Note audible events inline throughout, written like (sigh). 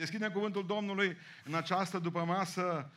Deschidem cuvântul Domnului în această după masă.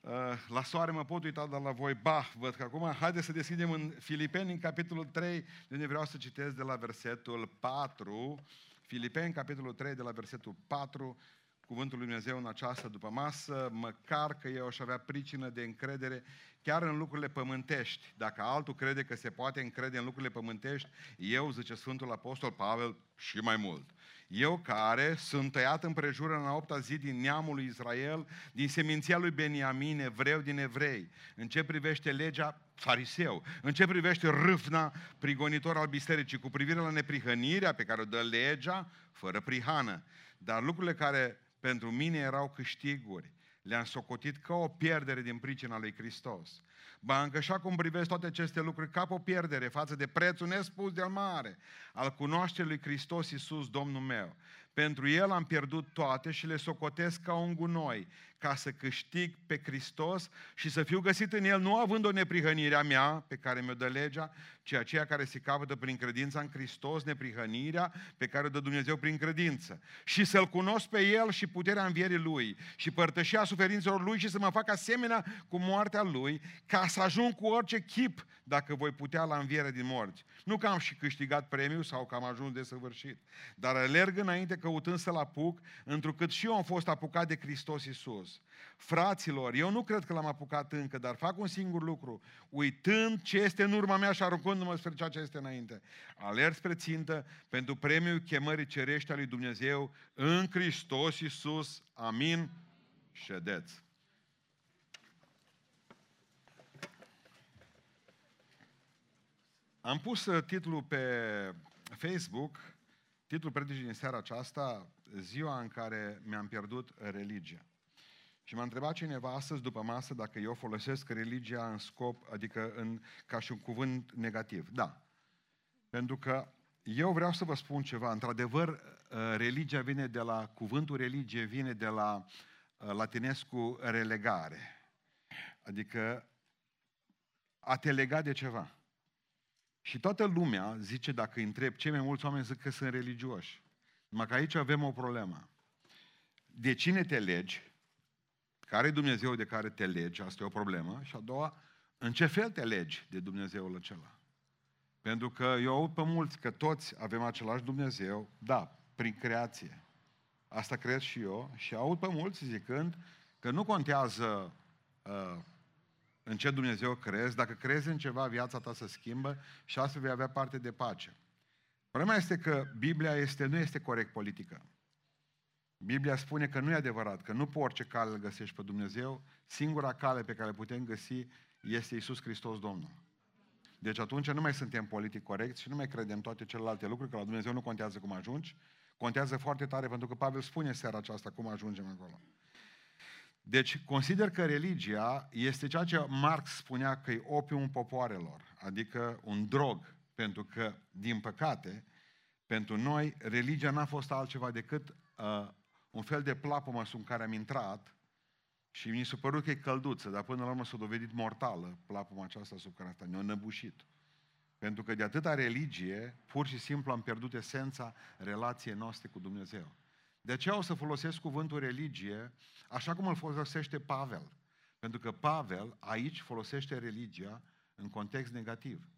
Uh, la soare mă pot uita, dar la voi, ba, văd că acum, haideți să deschidem în Filipeni, în capitolul 3, de unde vreau să citesc de la versetul 4. Filipeni, capitolul 3, de la versetul 4, cuvântul lui Dumnezeu în această după masă, măcar că eu aș avea pricină de încredere chiar în lucrurile pământești. Dacă altul crede că se poate încrede în lucrurile pământești, eu, zice Sfântul Apostol Pavel, și mai mult. Eu care sunt tăiat împrejur în a opta zi din neamul lui Israel, din seminția lui Beniamin, evreu din evrei, în ce privește legea fariseu, în ce privește râfna prigonitor al bisericii, cu privire la neprihănirea pe care o dă legea, fără prihană. Dar lucrurile care pentru mine erau câștiguri, le-am socotit ca o pierdere din pricina lui Hristos. Ba încă așa cum privesc toate aceste lucruri ca o pierdere față de prețul nespus de mare al cunoașterii lui Hristos Iisus, Domnul meu. Pentru El am pierdut toate și le socotesc ca un gunoi, ca să câștig pe Hristos și să fiu găsit în El, nu având o neprihănire a mea, pe care mi-o dă legea, ci aceea care se capătă prin credința în Hristos, neprihănirea pe care o dă Dumnezeu prin credință. Și să-L cunosc pe El și puterea învierii Lui și părtășia suferințelor Lui și să mă fac asemenea cu moartea Lui, ca să ajung cu orice chip, dacă voi putea, la înviere din morți. Nu că am și câștigat premiu sau că am ajuns de săvârșit, dar alerg înainte căutând să-L apuc, întrucât și eu am fost apucat de Hristos Iisus. Fraților, eu nu cred că l-am apucat încă, dar fac un singur lucru, uitând ce este în urma mea și aruncându-mă spre ceea ce este înainte. Alerg spre țintă pentru premiul chemării cerești a lui Dumnezeu în Hristos Iisus. Amin. Ședeți. Am pus uh, titlul pe Facebook, titlul predicii din seara aceasta, ziua în care mi-am pierdut religia. Și m-a întrebat cineva astăzi după masă dacă eu folosesc religia în scop, adică în, ca și un cuvânt negativ. Da. Pentru că eu vreau să vă spun ceva. Într-adevăr, uh, religia vine de la, cuvântul religie vine de la uh, latinescu relegare. Adică a te lega de ceva. Și toată lumea zice, dacă îi întreb, cei mai mulți oameni zic că sunt religioși. Numai că aici avem o problemă. De cine te legi? Care e Dumnezeu de care te legi? Asta e o problemă. Și a doua, în ce fel te legi de Dumnezeul acela? Pentru că eu aud pe mulți că toți avem același Dumnezeu, da, prin creație. Asta cred și eu. Și aud pe mulți zicând că nu contează uh, în ce Dumnezeu crezi, dacă crezi în ceva, viața ta se schimbă și astfel vei avea parte de pace. Problema este că Biblia este, nu este corect politică. Biblia spune că nu e adevărat, că nu pe orice cale îl găsești pe Dumnezeu, singura cale pe care putem găsi este Isus Hristos Domnul. Deci atunci nu mai suntem politic corecți și nu mai credem toate celelalte lucruri, că la Dumnezeu nu contează cum ajungi, contează foarte tare pentru că Pavel spune seara aceasta cum ajungem acolo. Deci consider că religia este ceea ce Marx spunea că e opiumul popoarelor, adică un drog, pentru că, din păcate, pentru noi, religia n-a fost altceva decât uh, un fel de plapumă în care am intrat și mi s-a părut că e călduță, dar până la urmă s-a dovedit mortală plapuma aceasta sub care asta ne-a năbușit. Pentru că de atâta religie, pur și simplu am pierdut esența relației noastre cu Dumnezeu. De aceea o să folosesc cuvântul religie așa cum îl folosește Pavel. Pentru că Pavel aici folosește religia în context negativ.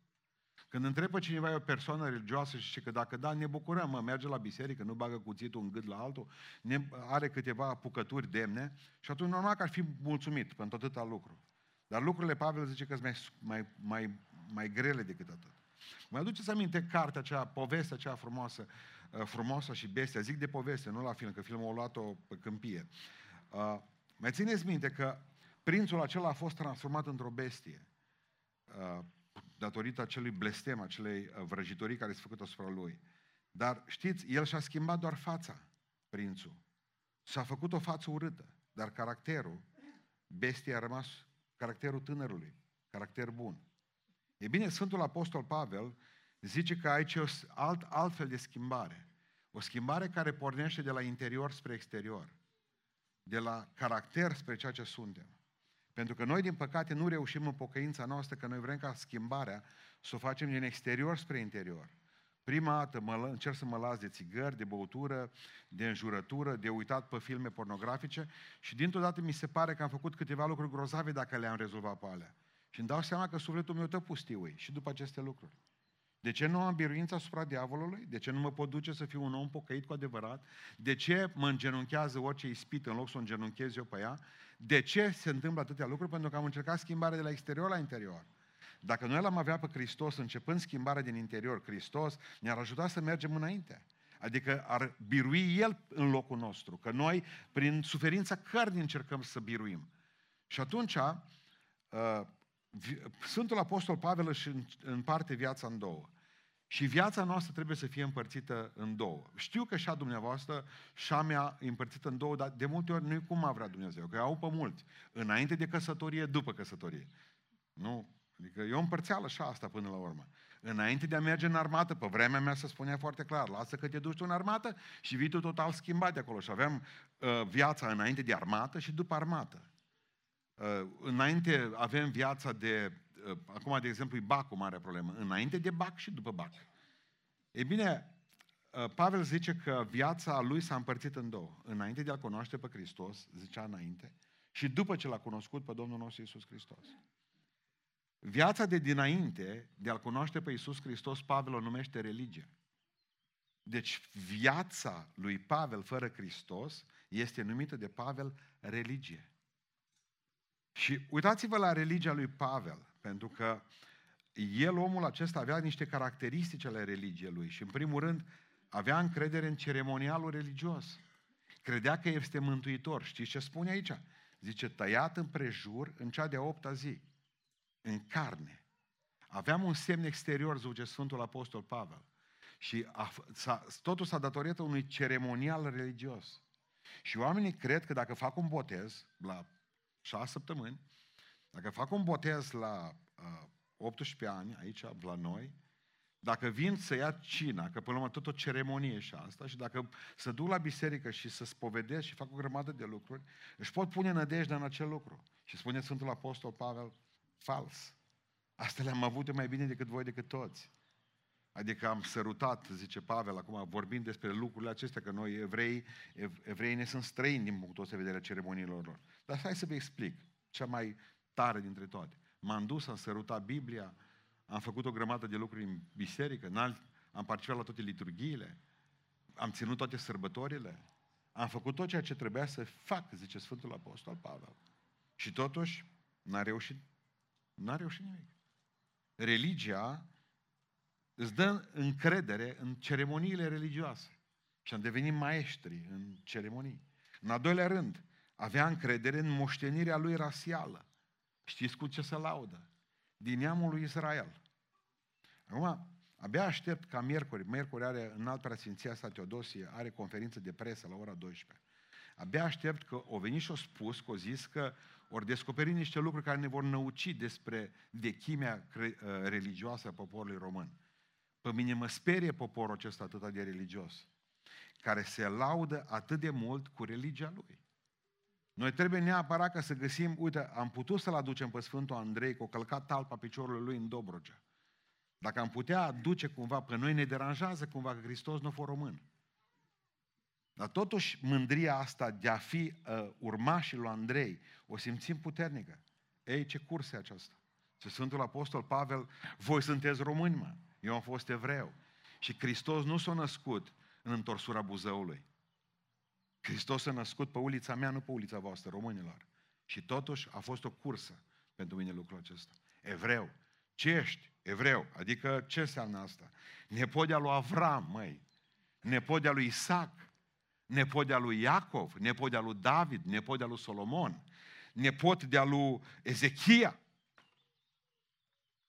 Când întrebă cineva e o persoană religioasă și că dacă da, ne bucurăm, mă, merge la biserică, nu bagă cuțitul în gât la altul, ne, are câteva apucături demne și atunci normal că ar fi mulțumit pentru atâta lucru. Dar lucrurile Pavel zice că sunt mai, mai, mai, mai grele decât atât. Mă aduceți aminte cartea aceea, povestea aceea frumoasă, uh, frumoasă și bestia. Zic de poveste, nu la film, că filmul a luat-o pe câmpie. Uh, mai țineți minte că prințul acela a fost transformat într-o bestie. Uh, datorită acelui blestem, acelei uh, vrăjitorii care s-a făcut asupra lui. Dar știți, el și-a schimbat doar fața, prințul. S-a făcut o față urâtă, dar caracterul, bestia a rămas caracterul tânărului, caracter bun. E bine, Sfântul Apostol Pavel zice că aici e o alt, altfel de schimbare. O schimbare care pornește de la interior spre exterior. De la caracter spre ceea ce suntem. Pentru că noi, din păcate, nu reușim în pocăința noastră, că noi vrem ca schimbarea să o facem din exterior spre interior. Prima dată mă, încerc să mă las de țigări, de băutură, de înjurătură, de uitat pe filme pornografice și dintr-o dată mi se pare că am făcut câteva lucruri grozave dacă le-am rezolvat pe alea. Și îmi dau seama că sufletul meu tă pustiui și după aceste lucruri. De ce nu am biruință asupra diavolului? De ce nu mă pot duce să fiu un om pocăit cu adevărat? De ce mă îngenunchează orice ispit în loc să o îngenunchez eu pe ea? De ce se întâmplă atâtea lucruri? Pentru că am încercat schimbarea de la exterior la interior. Dacă noi l-am avea pe Hristos, începând schimbarea din interior, Hristos ne-ar ajuta să mergem înainte. Adică ar birui El în locul nostru, că noi, prin suferința cărnii, încercăm să biruim. Și atunci, uh, Sfântul Apostol Pavel își împarte viața în două. Și viața noastră trebuie să fie împărțită în două. Știu că și a dumneavoastră și a mea e împărțită în două, dar de multe ori nu e cum a vrea Dumnezeu, că au pe mulți. Înainte de căsătorie, după căsătorie. Nu, Adică e o împărțeală și asta până la urmă. Înainte de a merge în armată, pe vremea mea se spunea foarte clar, lasă că te duci tu în armată și vii tu total schimbat de acolo. Și aveam uh, viața înainte de armată și după armată. Uh, înainte avem viața de, uh, acum de exemplu e bacul mare problemă, înainte de bac și după bac. E bine, uh, Pavel zice că viața lui s-a împărțit în două. Înainte de a cunoaște pe Hristos, zicea înainte, și după ce l-a cunoscut pe Domnul nostru Isus Hristos. Viața de dinainte, de a-L cunoaște pe Iisus Hristos, Pavel o numește religie. Deci viața lui Pavel fără Hristos este numită de Pavel religie. Și uitați-vă la religia lui Pavel, pentru că el, omul acesta, avea niște caracteristici ale religiei lui și, în primul rând, avea încredere în ceremonialul religios. Credea că este mântuitor. Știți ce spune aici? Zice, tăiat în prejur în cea de-a opta zi în carne. Aveam un semn exterior, zice Sfântul Apostol Pavel. Și a, s-a, totul s-a datorită unui ceremonial religios. Și oamenii cred că dacă fac un botez la șase săptămâni, dacă fac un botez la uh, 18 ani, aici, la noi, dacă vin să ia cina, că până la urmă tot o ceremonie și asta, și dacă să duc la biserică și să spovedesc și fac o grămadă de lucruri, își pot pune nădejde în acel lucru. Și spune Sfântul Apostol Pavel, Fals. Asta le-am avut mai bine decât voi, decât toți. Adică am sărutat, zice Pavel, acum vorbind despre lucrurile acestea, că noi evrei, evrei ne sunt străini din punctul ăsta de vedere ceremoniilor lor. Dar hai să vă explic cea mai tare dintre toate. M-am dus, am sărutat Biblia, am făcut o grămadă de lucruri în biserică, în alt, am participat la toate liturghiile, am ținut toate sărbătorile, am făcut tot ceea ce trebuia să fac, zice Sfântul Apostol Pavel. Și totuși n-a reușit N-a reușit nimic. Religia îți dă încredere în ceremoniile religioase. Și am devenit maestri în ceremonii. În al doilea rând, avea încredere în moștenirea lui rasială. Știți cu ce se laudă? Din neamul lui Israel. Acum, abia aștept ca miercuri, miercuri are în alt preasfinția sa Teodosie, are conferință de presă la ora 12. Abia aștept că o venit și o spus, că o zis că ori descoperi niște lucruri care ne vor năuci despre vechimea religioasă a poporului român. Pe mine mă sperie poporul acesta atât de religios, care se laudă atât de mult cu religia lui. Noi trebuie neapărat ca să găsim, uite, am putut să-l aducem pe Sfântul Andrei, cu o călcat talpa piciorului lui în Dobrogea. Dacă am putea aduce cumva, pe noi ne deranjează cumva că Hristos nu a fost român. Dar totuși mândria asta de a fi uh, urmașii lui Andrei o simțim puternică. Ei, ce curs e aceasta? Ce Sfântul Apostol Pavel, voi sunteți români, mă. Eu am fost evreu. Și Hristos nu s-a născut în întorsura Buzăului. Hristos s-a născut pe ulița mea, nu pe ulița voastră, românilor. Și totuși a fost o cursă pentru mine lucrul acesta. Evreu. Ce ești? Evreu. Adică ce înseamnă asta? Nepot de lui Avram, măi. Nepot de lui Isaac nepot de-a lui Iacov, nepot de-a lui David, nepot de-a lui Solomon, nepot de-a lui Ezechia.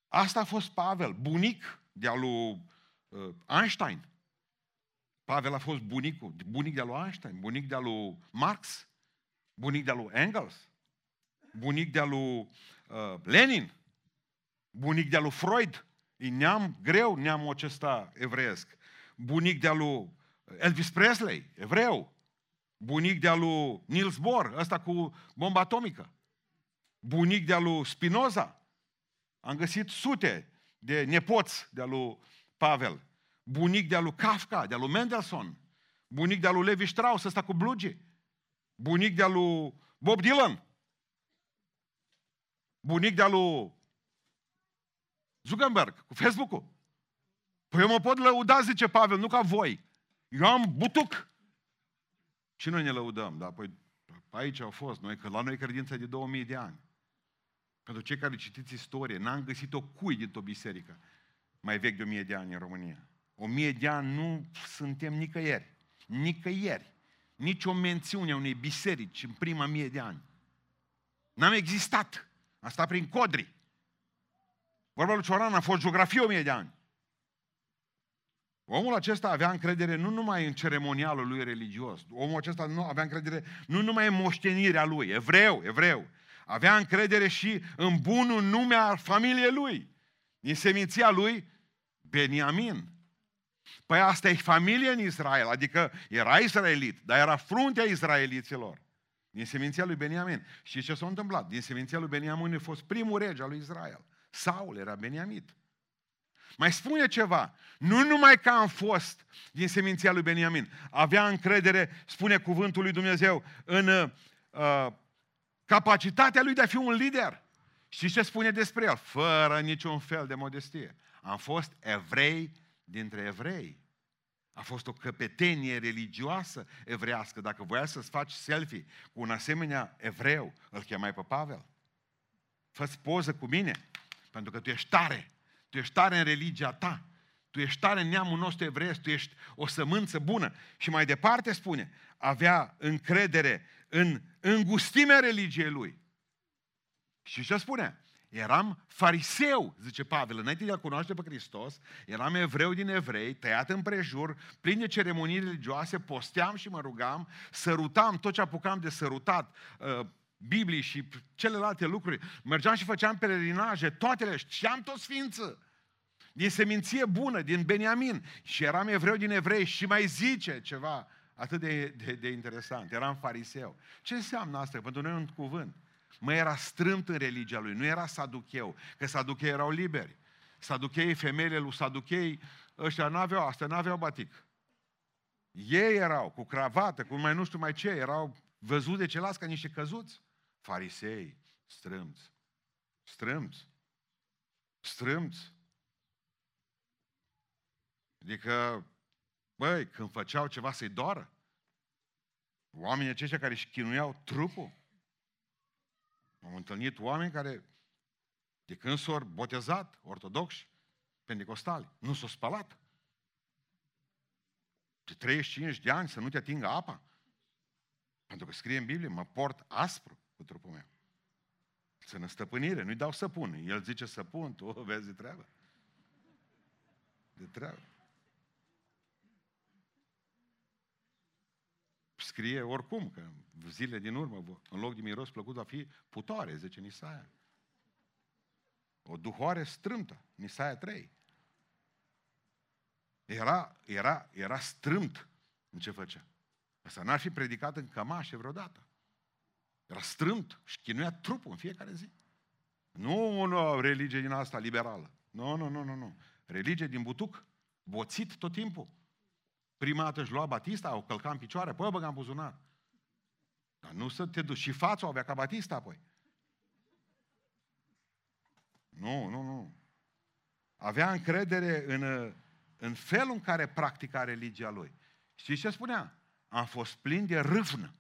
Asta a fost Pavel, bunic de-a lui uh, Einstein. Pavel a fost bunicul, bunic de-a lui Einstein, bunic de-a lui Marx, bunic de-a lui Engels, bunic de-a lui uh, Lenin, bunic de-a lui Freud. E neam greu neamul acesta evreiesc. Bunic de-a lui Elvis Presley, evreu, bunic de-a lui Niels Bohr, ăsta cu bomba atomică, bunic de-a lui Spinoza. Am găsit sute de nepoți de-a lui Pavel. Bunic de-a lui Kafka, de-a lui Mendelssohn, bunic de-a lui Levi Strauss, ăsta cu blugi, bunic de-a lui Bob Dylan, bunic de-a lui Zuckerberg, cu Facebook-ul. Păi eu mă pot lăuda, zice Pavel, nu ca voi. Eu am butuc. Și noi ne lăudăm, da? Păi aici au fost noi, că la noi credința de 2000 de ani. Pentru cei care citiți istorie, n-am găsit o cui dintr-o biserică mai vechi de 1000 de ani în România. O mie de ani nu suntem nicăieri. Nicăieri. Nici o mențiune a unei biserici în prima mie de ani. N-am existat. Am stat prin codri. Vorba lui Cioran a fost geografie o mie de ani. Omul acesta avea încredere nu numai în ceremonialul lui religios. Omul acesta nu avea încredere nu numai în moștenirea lui, evreu, evreu. Avea încredere și în bunul nume al familiei lui. Din seminția lui, Beniamin. Păi asta e familie în Israel, adică era israelit, dar era fruntea israeliților. Din seminția lui Beniamin. Și ce s-a întâmplat? Din seminția lui Beniamin a fost primul rege al lui Israel. Saul era Beniamit. Mai spune ceva. Nu numai că am fost din seminția lui Beniamin, avea încredere, spune cuvântul lui Dumnezeu, în uh, capacitatea lui de a fi un lider. Și ce spune despre el? Fără niciun fel de modestie. Am fost evrei dintre evrei. A fost o căpetenie religioasă evrească. Dacă voia să-ți faci selfie cu un asemenea evreu, îl chemai pe Pavel. fă poză cu mine, pentru că tu ești tare. Tu ești tare în religia ta. Tu ești tare în neamul nostru evreiesc, tu ești o sămânță bună. Și mai departe spune, avea încredere în îngustimea religiei lui. Și ce spune? Eram fariseu, zice Pavel, înainte de a cunoaște pe Hristos, eram evreu din evrei, tăiat în prejur, plin de ceremonii religioase, posteam și mă rugam, sărutam tot ce apucam de sărutat, uh, Biblii și celelalte lucruri. Mergeam și făceam pelerinaje, toate le știam tot sfință. Din seminție bună, din Beniamin. Și eram evreu din evrei și mai zice ceva atât de, de, de interesant. Eram fariseu. Ce înseamnă asta? Pentru noi un cuvânt. Mă era strâmt în religia lui, nu era saducheu, că saduchei erau liberi. Saduchei, femeile lui saduchei, ăștia n-aveau asta, n-aveau batic. Ei erau cu cravată, cu mai nu știu mai ce, erau văzut de ceilalți ca niște căzuți. Farisei, strâmți, strâmți, strâmți. Adică, băi, când făceau ceva să-i doară, oamenii aceștia care își chinuiau trupul, am întâlnit oameni care, de când s-au botezat, ortodoxi, pentecostali, nu s-au spălat. De 35 de ani să nu te atingă apa. Pentru că scrie în Biblie, mă port aspru cu trupul meu. Să în stăpânire, nu-i dau să pun. El zice să pun, tu vezi de treabă. De treabă. Scrie oricum că zile din urmă, în loc de miros plăcut, va fi putoare, zice Nisaia. O duhoare strâmtă, Nisaia 3. Era, era, era strâmt în ce făcea. Asta n-ar fi predicat în cămașe vreodată. Era strâmt și chinuia trupul în fiecare zi. Nu o religie din asta liberală. Nu, nu, nu, nu, nu. Religie din butuc, boțit tot timpul. Prima dată își lua Batista, o călca în picioare, apoi o băga în buzunar. Dar nu să te duci. Și fața o avea ca Batista apoi. Nu, nu, nu. Avea încredere în, în felul în care practica religia lui. Știți ce spunea? Am fost plin de râvnă.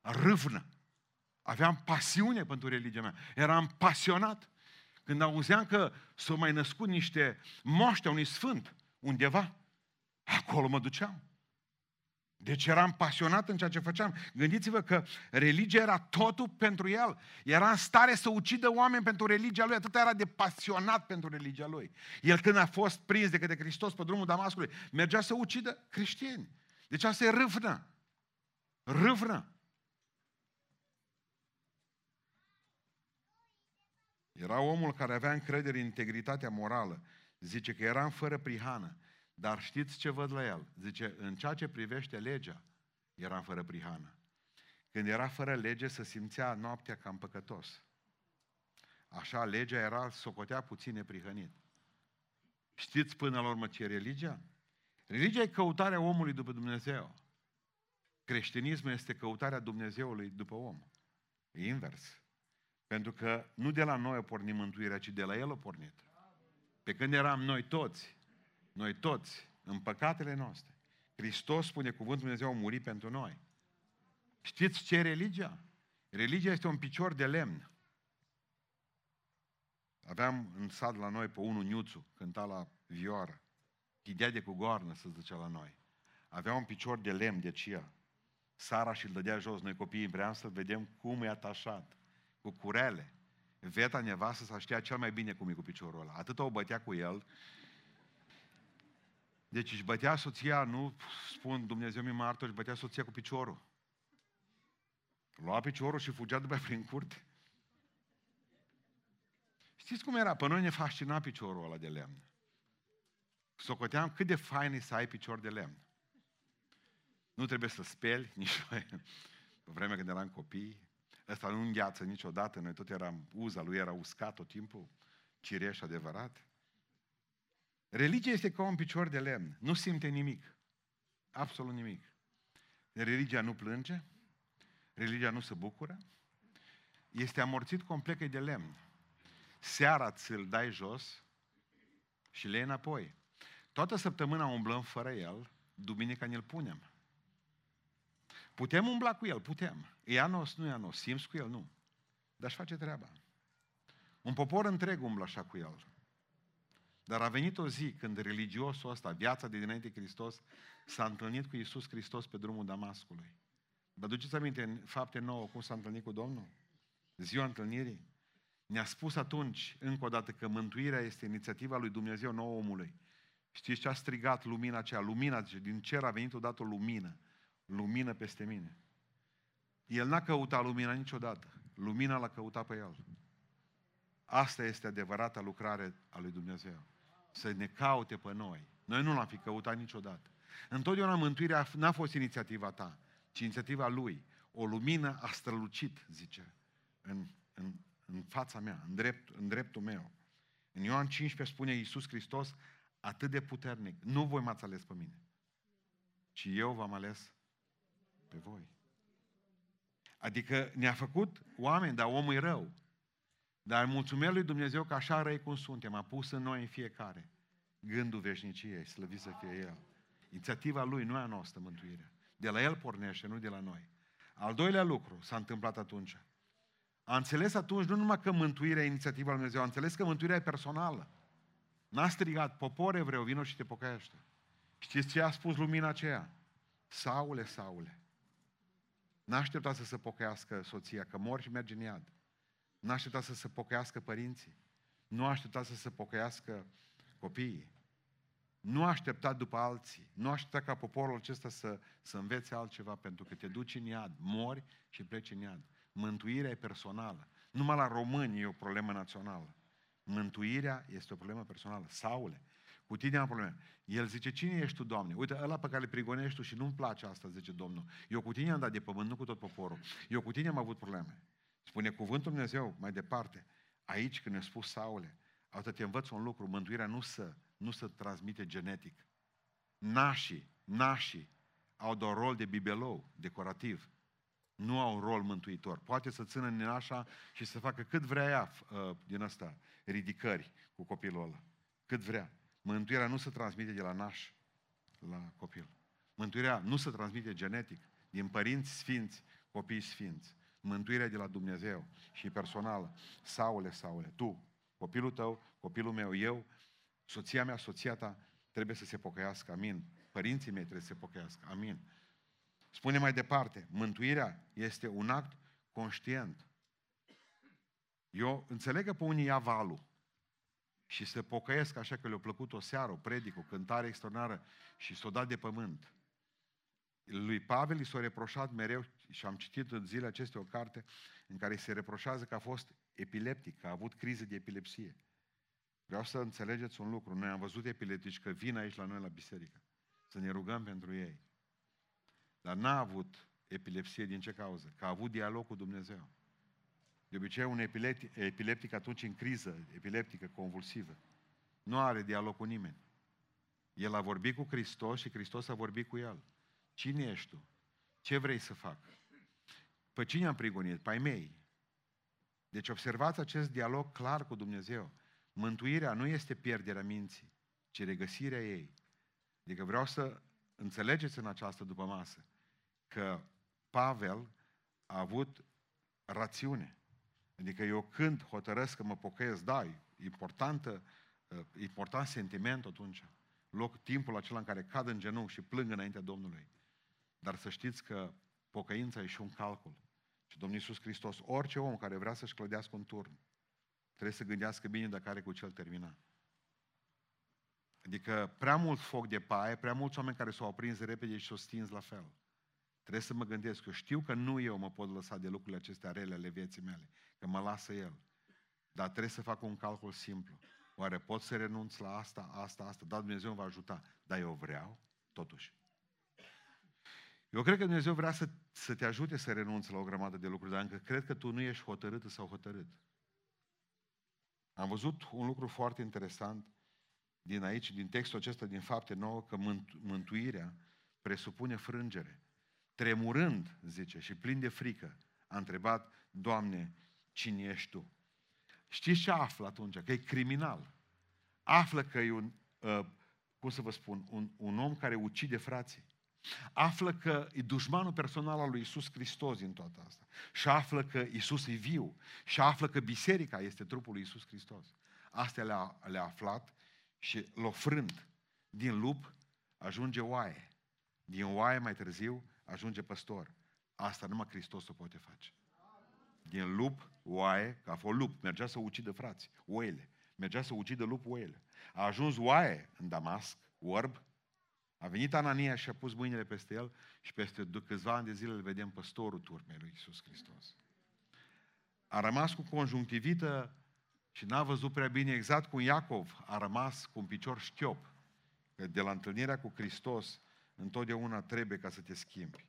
Râvnă. Aveam pasiune pentru religia mea. Eram pasionat. Când auzeam că s-au mai născut niște moște unui sfânt undeva, Acolo mă duceam. Deci eram pasionat în ceea ce făceam. Gândiți-vă că religia era totul pentru el. Era în stare să ucidă oameni pentru religia lui. Atât era de pasionat pentru religia lui. El când a fost prins de către Hristos pe drumul Damascului, mergea să ucidă creștini. Deci asta e râvnă. Râvnă. Era omul care avea încredere în integritatea morală. Zice că era în fără prihană. Dar știți ce văd la el? Zice, în ceea ce privește legea, era fără prihană. Când era fără lege, se simțea noaptea cam păcătos. Așa, legea era, socotea puțin neprihănit. Știți până la urmă ce e religia? Religia e căutarea omului după Dumnezeu. Creștinismul este căutarea Dumnezeului după om. E invers. Pentru că nu de la noi a pornit mântuirea, ci de la El a pornit. Pe când eram noi toți, noi toți, în păcatele noastre, Hristos, spune cuvântul Dumnezeu, a murit pentru noi. Știți ce e religia? Religia este un picior de lemn. Aveam în sat la noi pe unul Niuțu, cânta la vioară. Chidea de cu goarnă, să zicea la noi. Avea un picior de lemn de cia. Sara și-l dădea jos. Noi copiii vreau să vedem cum e atașat. Cu curele. Veta nevastă să știa cel mai bine cum e cu piciorul ăla. Atât o bătea cu el. Deci își bătea soția, nu spun Dumnezeu mi martă, își bătea soția cu piciorul. Lua piciorul și fugea după prin curte. Știți cum era? Pe noi ne fascina piciorul ăla de lemn. Socoteam cât de fain e să ai picior de lemn. Nu trebuie să speli, (laughs) nici noi, pe vremea când eram copii. Ăsta nu îngheață niciodată, noi tot eram, uza lui era uscat tot timpul, cireș adevărat. Religia este ca un picior de lemn, nu simte nimic, absolut nimic. Religia nu plânge, religia nu se bucură, este amorțit complet de lemn. Seara ți-l dai jos și le iei înapoi. Toată săptămâna umblăm fără el, duminica ne-l punem. Putem umbla cu el, putem. E anos, nu e anos, simți cu el, nu. Dar își face treaba. Un popor întreg umblă așa cu el. Dar a venit o zi când religiosul ăsta, viața de dinainte Hristos, s-a întâlnit cu Iisus Hristos pe drumul Damascului. Vă duceți aminte în fapte nouă cum s-a întâlnit cu Domnul? Ziua întâlnirii. Ne-a spus atunci, încă o dată, că mântuirea este inițiativa lui Dumnezeu nouă omului. Știți ce a strigat lumina aceea? Lumina, zice, din cer a venit odată o lumină. Lumină peste mine. El n-a căutat lumina niciodată. Lumina l-a căutat pe el. Asta este adevărata lucrare a lui Dumnezeu. Să ne caute pe noi. Noi nu l-am fi căutat niciodată. Întotdeauna mântuirea n-a fost inițiativa ta, ci inițiativa lui. O lumină a strălucit, zice, în, în, în fața mea, în, drept, în dreptul meu. În Ioan 15 spune Iisus Hristos, atât de puternic. Nu voi m-ați ales pe mine, ci eu v-am ales pe voi. Adică ne-a făcut oameni, dar omul e rău. Dar mulțumesc lui Dumnezeu că așa răi cum suntem, a pus în noi în fiecare gândul veșniciei, slăvit să fie El. Inițiativa Lui nu e a noastră mântuirea. De la El pornește, nu de la noi. Al doilea lucru s-a întâmplat atunci. A înțeles atunci nu numai că mântuirea e inițiativa lui Dumnezeu, a înțeles că mântuirea e personală. N-a strigat, popor evreu, vino și te pocăiește. Știți ce a spus lumina aceea? Saule, Saule, n-a așteptat să se pocăiască soția, că mor și merge în iad. N-a așteptat să se pocăiască părinții. Nu a așteptat să se pocăiască copiii. Nu a așteptat după alții. Nu a așteptat ca poporul acesta să, să învețe altceva, pentru că te duci în iad, mori și pleci în iad. Mântuirea e personală. Numai la români e o problemă națională. Mântuirea este o problemă personală. Saule, cu tine am probleme. El zice, cine ești tu, Doamne? Uite, ăla pe care îl prigonești tu și nu-mi place asta, zice Domnul. Eu cu tine am dat de pământ, nu cu tot poporul. Eu cu tine am avut probleme. Spune cuvântul Dumnezeu mai departe. Aici, când ne-a spus Saule, atât te învăț un lucru, mântuirea nu se, nu se transmite genetic. Nașii, nașii au doar rol de bibelou, decorativ nu au un rol mântuitor. Poate să țină în așa și să facă cât vrea ea uh, din asta, ridicări cu copilul ăla. Cât vrea. Mântuirea nu se transmite de la naș la copil. Mântuirea nu se transmite genetic, din părinți sfinți, copii sfinți. Mântuirea de la Dumnezeu și personală. Saule, Saule, tu, copilul tău, copilul meu, eu, soția mea, soția ta, trebuie să se pocăiască, amin. Părinții mei trebuie să se pocăiască, amin. Spune mai departe, mântuirea este un act conștient. Eu înțeleg că pe unii ia valul și se pocăiesc așa că le-a plăcut o seară, o predică, o cântare extraordinară și s-o dat de pământ. Lui Pavel i s-a reproșat mereu, și am citit în zilele acestea o carte în care se reproșează că a fost epileptic, că a avut criză de epilepsie. Vreau să înțelegeți un lucru. Noi am văzut epileptici că vin aici la noi la biserică. Să ne rugăm pentru ei. Dar n-a avut epilepsie din ce cauză? Că a avut dialog cu Dumnezeu. De obicei, un epileptic, epileptic atunci în criză, epileptică, convulsivă, nu are dialog cu nimeni. El a vorbit cu Hristos și Hristos a vorbit cu el. Cine ești tu? Ce vrei să fac? Pe cine am prigonit? Pe ai mei. Deci observați acest dialog clar cu Dumnezeu. Mântuirea nu este pierderea minții, ci regăsirea ei. Adică vreau să înțelegeți în această după masă că Pavel a avut rațiune. Adică eu când hotărăsc că mă pocăiesc, da, e importantă, important sentiment atunci. Loc timpul acela în care cad în genunchi și plâng înaintea Domnului. Dar să știți că pocăința e și un calcul. Și Domnul Iisus Hristos, orice om care vrea să-și clădească un turn, trebuie să gândească bine dacă are cu cel termina. Adică prea mult foc de paie, prea mulți oameni care s-au aprins repede și s-au stins la fel. Trebuie să mă gândesc, eu știu că nu eu mă pot lăsa de lucrurile acestea rele ale vieții mele, că mă lasă El. Dar trebuie să fac un calcul simplu. Oare pot să renunț la asta, asta, asta? Da, Dumnezeu îmi va ajuta. Dar eu vreau, totuși. Eu cred că Dumnezeu vrea să, să te ajute să renunți la o grămadă de lucruri, dar încă cred că tu nu ești hotărât sau hotărât. Am văzut un lucru foarte interesant din aici, din textul acesta, din fapte nouă, că mântuirea presupune frângere. Tremurând, zice, și plin de frică, a întrebat, Doamne, cine ești Tu? Știți ce află atunci? Că e criminal. Află că e un, uh, cum să vă spun, un, un om care ucide frații. Află că e dușmanul personal al lui Isus Hristos din toată asta. Și află că Isus e viu. Și află că biserica este trupul lui Isus Hristos. Astea le-a, le aflat și l-a frânt. Din lup ajunge oaie. Din oaie mai târziu ajunge păstor. Asta numai Hristos o poate face. Din lup, oaie, că a fost lup, mergea să ucidă frați, oile. Mergea să ucidă lup oile. A ajuns oaie în Damasc, orb, a venit Anania și a pus mâinile peste el și peste câțiva ani de zile îl vedem păstorul turmei lui Isus Hristos. A rămas cu conjunctivită și n-a văzut prea bine exact cum Iacov a rămas cu un picior șchiop. Că de la întâlnirea cu Hristos întotdeauna trebuie ca să te schimbi.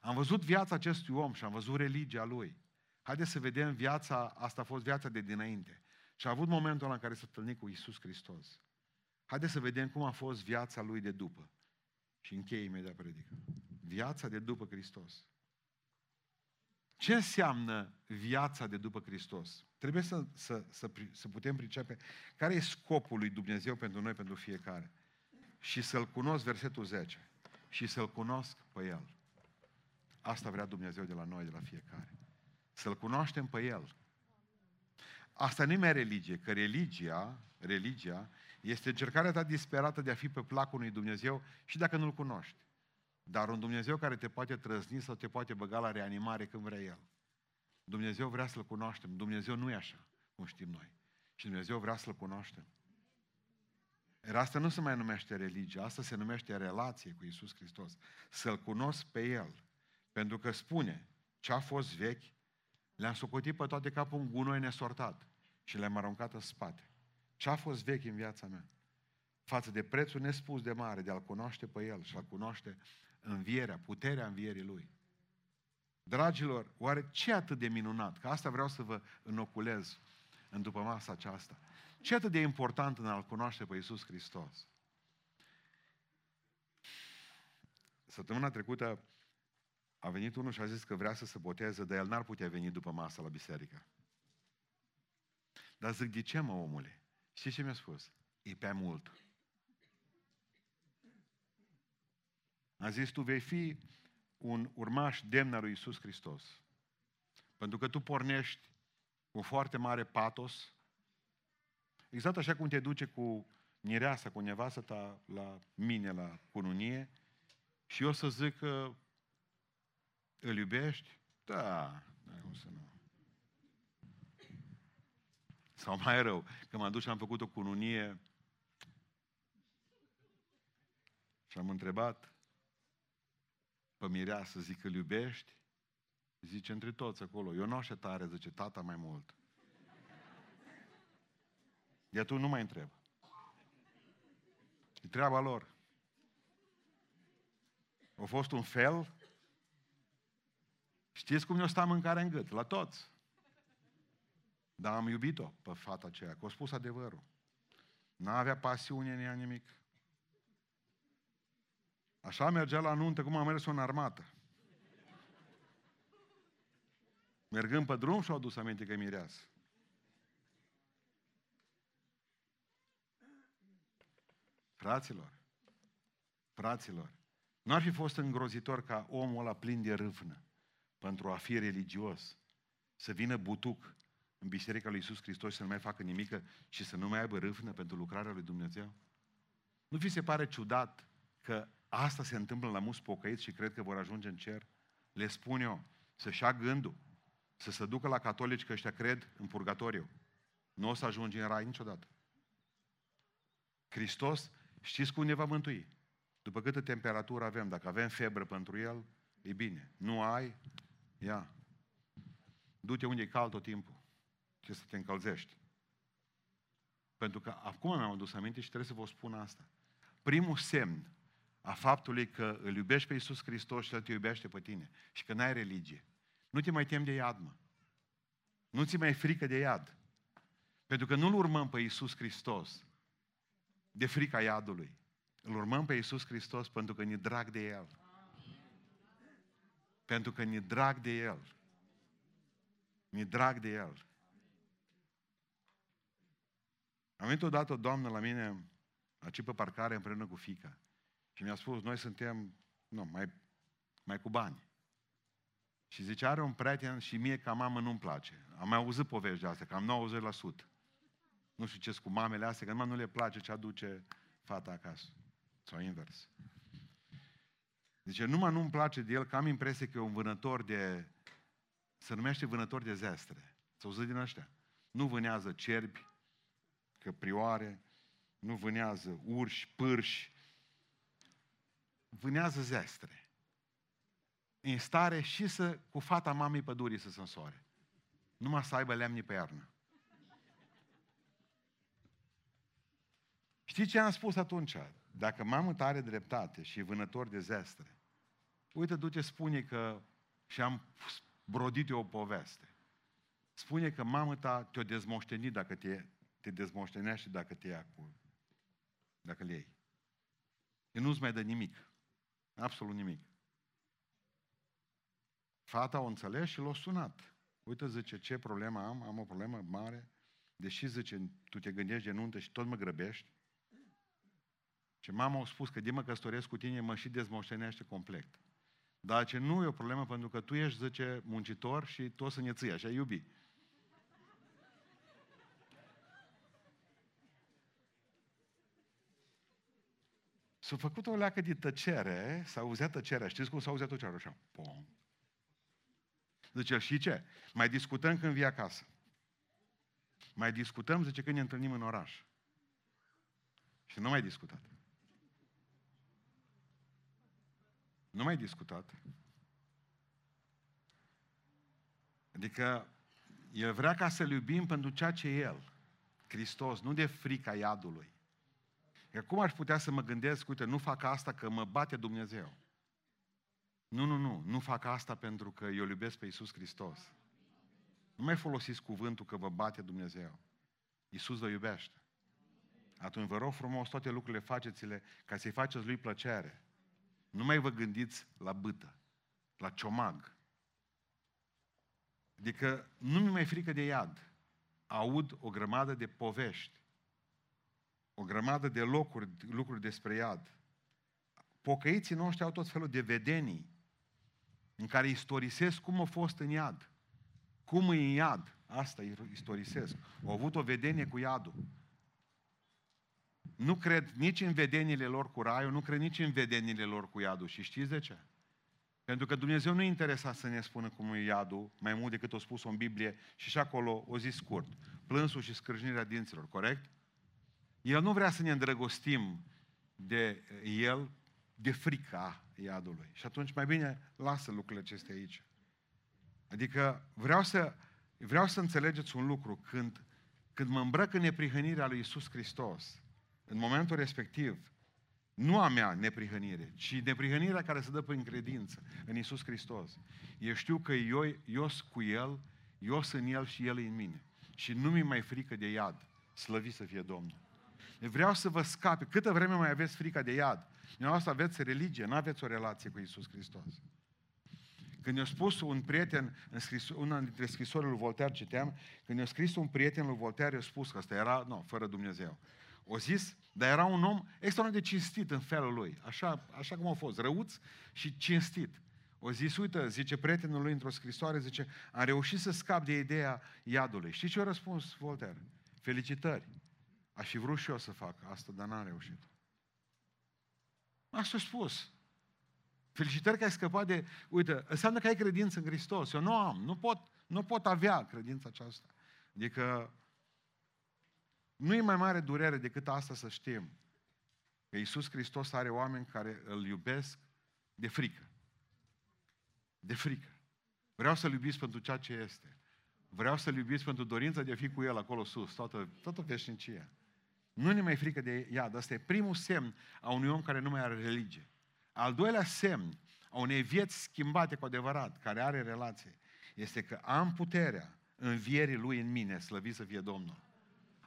Am văzut viața acestui om și am văzut religia lui. Haideți să vedem viața, asta a fost viața de dinainte. Și a avut momentul ăla în care s-a întâlnit cu Isus Hristos. Haideți să vedem cum a fost viața lui de după. Și încheie imediat predică. Viața de după Hristos. Ce înseamnă viața de după Hristos? Trebuie să, să, să, să putem pricepe care e scopul lui Dumnezeu pentru noi, pentru fiecare. Și să-L cunosc, versetul 10. Și să-L cunosc pe El. Asta vrea Dumnezeu de la noi, de la fiecare. Să-L cunoaștem pe El. Asta nu e mai religie, că religia, religia este încercarea ta disperată de a fi pe placul unui Dumnezeu și dacă nu-L cunoști. Dar un Dumnezeu care te poate trăzni sau te poate băga la reanimare când vrea El. Dumnezeu vrea să-L cunoaștem. Dumnezeu nu e așa, cum știm noi. Și Dumnezeu vrea să-L cunoaștem. Iar asta nu se mai numește religie, asta se numește relație cu Isus Hristos. Să-L cunosc pe El. Pentru că spune, ce a fost vechi, le-am socotit pe toate capul un gunoi nesortat și le-am aruncat în spate. Ce a fost vechi în viața mea? Față de prețul nespus de mare de a-L cunoaște pe El și a-L cunoaște învierea, puterea învierii Lui. Dragilor, oare ce atât de minunat? Că asta vreau să vă înoculez în după masa aceasta. Ce atât de important în a-L cunoaște pe Iisus Hristos? Săptămâna trecută a venit unul și a zis că vrea să se boteze, dar el n-ar putea veni după masă la biserică. Dar zic, de ce mă, omule? Știi ce mi-a spus? E pe mult. A zis, tu vei fi un urmaș demn al lui Iisus Hristos. Pentru că tu pornești cu foarte mare patos, exact așa cum te duce cu mireasa, cu nevastă ta la mine, la cununie, și eu să zic că îl iubești? Da, cum să nu. Sau mai rău, că m-am dus și am făcut o cununie și am întrebat pe mirea să zic că îl iubești? Zice între toți acolo. Eu nu așa tare, zice tata mai mult. De atunci nu mai întreb. E treaba lor. A fost un fel Știți cum ne-o sta mâncarea în gât? La toți. Dar am iubit-o pe fata aceea, că a spus adevărul. N-avea pasiune în ea nimic. Așa mergea la nuntă cum a mers în armată. Mergând pe drum și-au adus aminte că mireasă. Fraților, fraților, nu ar fi fost îngrozitor ca omul ăla plin de râvnă pentru a fi religios, să vină butuc în Biserica lui Iisus Hristos și să nu mai facă nimic și să nu mai aibă râvnă pentru lucrarea lui Dumnezeu? Nu vi se pare ciudat că asta se întâmplă la mulți pocăiți și cred că vor ajunge în cer? Le spun eu, să-și ia gândul, să se ducă la catolici că ăștia cred în purgatoriu. Nu o să ajungi în rai niciodată. Hristos, știți cum ne va mântui? După câtă temperatură avem, dacă avem febră pentru El, e bine. Nu ai, ia. Du-te unde e cald tot timpul. Ce să te încălzești. Pentru că acum mi-am adus aminte și trebuie să vă spun asta. Primul semn a faptului că îl iubești pe Iisus Hristos și El te iubește pe tine și că n-ai religie. Nu te mai temi de iad, mă. Nu ți mai frică de iad. Pentru că nu-L urmăm pe Iisus Hristos de frica iadului. Îl urmăm pe Iisus Hristos pentru că ne drag de El. Pentru că ne drag de El. Ne drag de El. Am venit odată o doamnă la mine, aici pe parcare împreună cu fica. Și mi-a spus, noi suntem, nu, mai, mai cu bani. Și zice, are un prieten și mie ca mamă nu-mi place. Am mai auzit povești de astea, cam 90%. Nu știu ce cu mamele astea, că numai nu le place ce aduce fata acasă. Sau invers. Zice, numai nu-mi place de el, că am impresie că e un vânător de... Se numește vânător de zestre. Să auzit din ăștia. Nu vânează cerbi, căprioare, nu vânează urși, pârși, vânează zestre. În stare și să, cu fata mamei pădurii să se însoare. Numai să aibă lemni pe iarnă. Știi ce am spus atunci? Dacă mamă are dreptate și e vânător de zestre, uite, du-te, spune că, și am brodit eu o poveste, spune că mamă ta te-o dezmoștenit dacă te, te dezmoștenește dacă te ia cu, dacă le iei. E nu-ți mai dă nimic. Absolut nimic. Fata o înțeles și l-a sunat. Uite, zice, ce problemă am? Am o problemă mare. Deși, zice, tu te gândești de nuntă și tot mă grăbești, ce mama a spus că de mă căsătoresc cu tine, mă și dezmoștenește complet. Dar ce nu e o problemă pentru că tu ești, zice, muncitor și tot să ne ții, așa iubi. S-a făcut o leacă de tăcere, s-a auzit tăcerea. Știți cum s-a auzit tăcerea? Așa, pom. Zice, și ce? Mai discutăm când vii acasă. Mai discutăm, zice, când ne întâlnim în oraș. Și nu mai discutat. Nu mai discutat. Adică El vrea ca să-L iubim pentru ceea ce e El. Hristos, nu de frica iadului. Că cum aș putea să mă gândesc, uite, nu fac asta că mă bate Dumnezeu. Nu, nu, nu, nu fac asta pentru că eu iubesc pe Iisus Hristos. Nu mai folosiți cuvântul că vă bate Dumnezeu. Iisus vă iubește. Atunci vă rog frumos, toate lucrurile faceți-le ca să-i faceți lui plăcere. Nu mai vă gândiți la bâtă, la ciomag. Adică nu mi mai frică de iad. Aud o grămadă de povești, o grămadă de locuri, lucruri despre iad. Pocăiții noștri au tot felul de vedenii în care istorisesc cum a fost în iad. Cum e în iad. Asta istorisesc. Au avut o vedenie cu iadul. Nu cred nici în vedenile lor cu raiul, nu cred nici în vedenile lor cu iadul. Și știți de ce? Pentru că Dumnezeu nu interesa să ne spună cum e iadul, mai mult decât o spus în Biblie și și acolo o zi scurt. Plânsul și scrâșnirea dinților, corect? El nu vrea să ne îndrăgostim de El, de frica iadului. Și atunci mai bine lasă lucrurile acestea aici. Adică vreau să, vreau să înțelegeți un lucru. Când, când mă îmbrăc în neprihănirea lui Isus Hristos, în momentul respectiv, nu a mea neprihănire, ci neprihănirea care se dă prin credință în Isus Hristos. Eu știu că eu, eu sunt cu El, eu sunt în El și El în mine. Și nu mi mai frică de iad. Slăvi să fie Domnul. Vreau să vă scape. Câtă vreme mai aveți frica de iad? Dumneavoastră aveți religie, nu aveți o relație cu Isus Hristos. Când i-a spus un prieten, în scris, una dintre scrisorile lui Voltaire, citeam, când i-a scris un prieten lui Voltaire, i-a spus că ăsta era, nu, fără Dumnezeu. O zis, dar era un om extraordinar de cinstit în felul lui, așa, așa cum a fost, răuț și cinstit. O zis, uite, zice prietenul lui într-o scrisoare, zice, am reușit să scap de ideea iadului. Știți ce a răspuns Voltaire? Felicitări. Aș fi vrut și eu să fac asta, dar n-am reușit. Asta a spus. Felicitări că ai scăpat de... Uite, înseamnă că ai credință în Hristos. Eu nu am, nu pot, nu pot avea credința aceasta. Adică nu e mai mare durere decât asta să știm că Iisus Hristos are oameni care îl iubesc de frică. De frică. Vreau să-L iubiți pentru ceea ce este. Vreau să-L iubiți pentru dorința de a fi cu El acolo sus, toată, toată veșnicia. Nu ne mai frică de iad. Asta e primul semn a unui om care nu mai are religie. Al doilea semn a unei vieți schimbate cu adevărat, care are relație, este că am puterea învierii Lui în mine, slăvit să fie Domnul.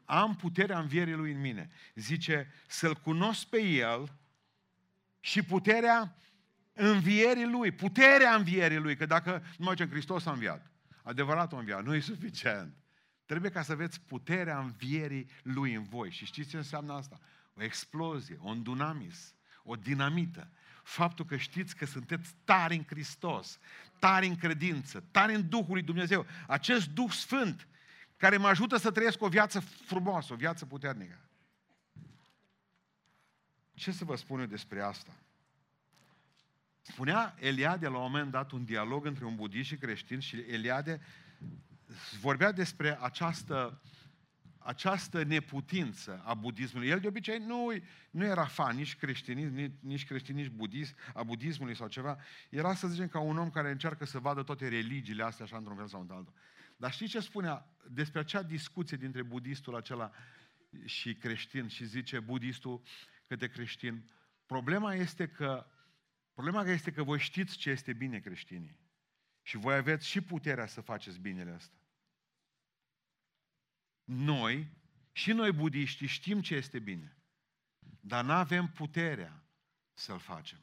Am puterea învierii Lui în mine. Zice, să-L cunosc pe El și puterea învierii Lui, puterea învierii Lui, că dacă nu mai Hristos a înviat, adevărat a înviat, nu e suficient. Trebuie ca să aveți puterea învierii Lui în voi. Și știți ce înseamnă asta? O explozie, un dunamis, o dinamită. Faptul că știți că sunteți tari în Hristos, tari în credință, tari în Duhul lui Dumnezeu. Acest Duh Sfânt care mă ajută să trăiesc o viață frumoasă, o viață puternică. Ce să vă spun eu despre asta? Spunea Eliade la un moment dat un dialog între un budist și creștin și Eliade vorbea despre această, această neputință a budismului. El de obicei nu, nu era fan nici creștinism, nici, nici creștin, nici budism, a budismului sau ceva. Era, să zicem, ca un om care încearcă să vadă toate religiile astea așa într-un fel sau într-altul. Dar știi ce spunea despre acea discuție dintre budistul acela și creștin și zice budistul către creștin, problema este că problema este că voi știți ce este bine creștinii. Și voi aveți și puterea să faceți binele ăsta. Noi, și noi budiștii, știm ce este bine. Dar nu avem puterea să-l facem.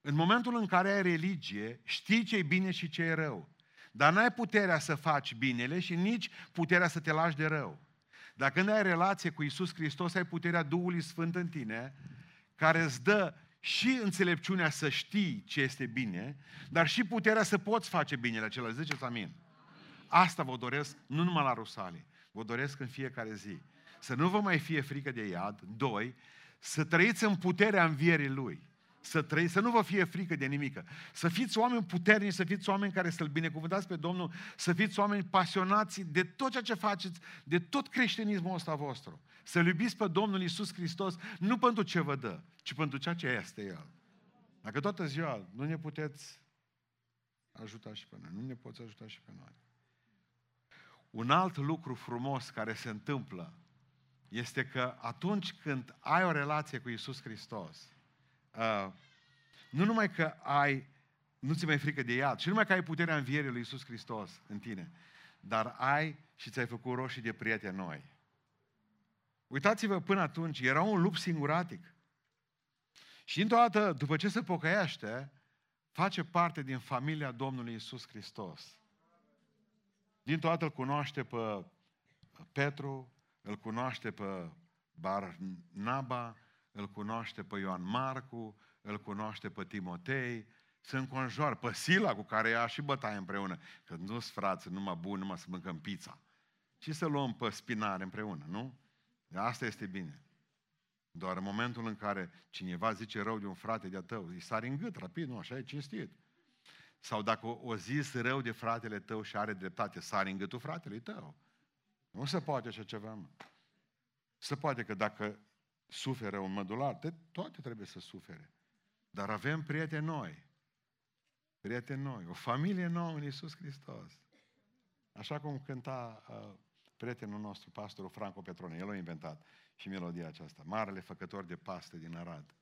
În momentul în care ai religie, știi ce e bine și ce e rău. Dar n-ai puterea să faci binele și nici puterea să te lași de rău. Dar când ai relație cu Isus Hristos, ai puterea Duhului Sfânt în tine, care îți dă și înțelepciunea să știi ce este bine, dar și puterea să poți face binele acela. Ziceți amin. Asta vă doresc nu numai la Rusalii, vă doresc în fiecare zi. Să nu vă mai fie frică de iad. Doi, să trăiți în puterea învierii Lui. Să, trăiți, să nu vă fie frică de nimic. Să fiți oameni puternici, să fiți oameni care să-L binecuvântați pe Domnul, să fiți oameni pasionați de tot ceea ce faceți, de tot creștinismul ăsta vostru. Să-L iubiți pe Domnul Isus Hristos, nu pentru ce vă dă, ci pentru ceea ce este El. Dacă toată ziua nu ne puteți ajuta și pe noi, nu ne poți ajuta și pe noi. Un alt lucru frumos care se întâmplă este că atunci când ai o relație cu Isus Hristos, uh, nu numai că ai, nu ți mai frică de iad, și nu numai că ai puterea învierii lui Isus Hristos în tine, dar ai și ți-ai făcut roșii de prieteni noi. Uitați-vă, până atunci era un lup singuratic. Și într-o dată, după ce se pocăiește, face parte din familia Domnului Isus Hristos. Dintr-o dată îl cunoaște pe Petru, îl cunoaște pe Barnaba, îl cunoaște pe Ioan Marcu, îl cunoaște pe Timotei, se înconjoară pe Sila cu care ea și bătaie împreună. Că nu sunt frați, numai bun, numai să mâncăm pizza. Și să luăm pe spinare împreună, nu? Asta este bine. Doar în momentul în care cineva zice rău de un frate de-a tău, îi sari în gât, rapid, nu, așa e cinstit. Sau dacă o, o zis rău de fratele tău și are dreptate, sari în gâtul fratelui tău. Nu se poate așa ceva, mă. Se poate că dacă suferă un mădular, te, toate trebuie să sufere. Dar avem prieteni noi. Prieteni noi. O familie nouă în Iisus Hristos. Așa cum cânta uh, prietenul nostru, pastorul Franco Petrone. El a inventat și melodia aceasta. Marele făcător de paste din Arad.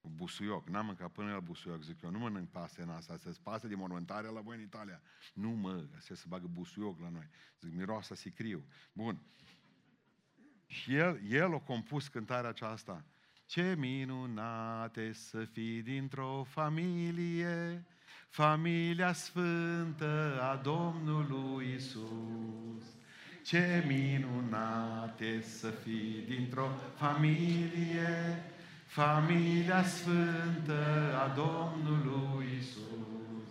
Cu busuioc. N-am mâncat până la busuioc, zic eu. Nu mănânc paste în asta. Astea paste de monumentare la voi în Italia. Nu mă, astea se bagă busuioc la noi. Zic, miroasa sicriu. Bun. Și el, el a compus cântarea aceasta. Ce minunate să fii dintr-o familie, familia sfântă a Domnului Isus. Ce minunate să fii dintr-o familie, familia sfântă a Domnului Isus.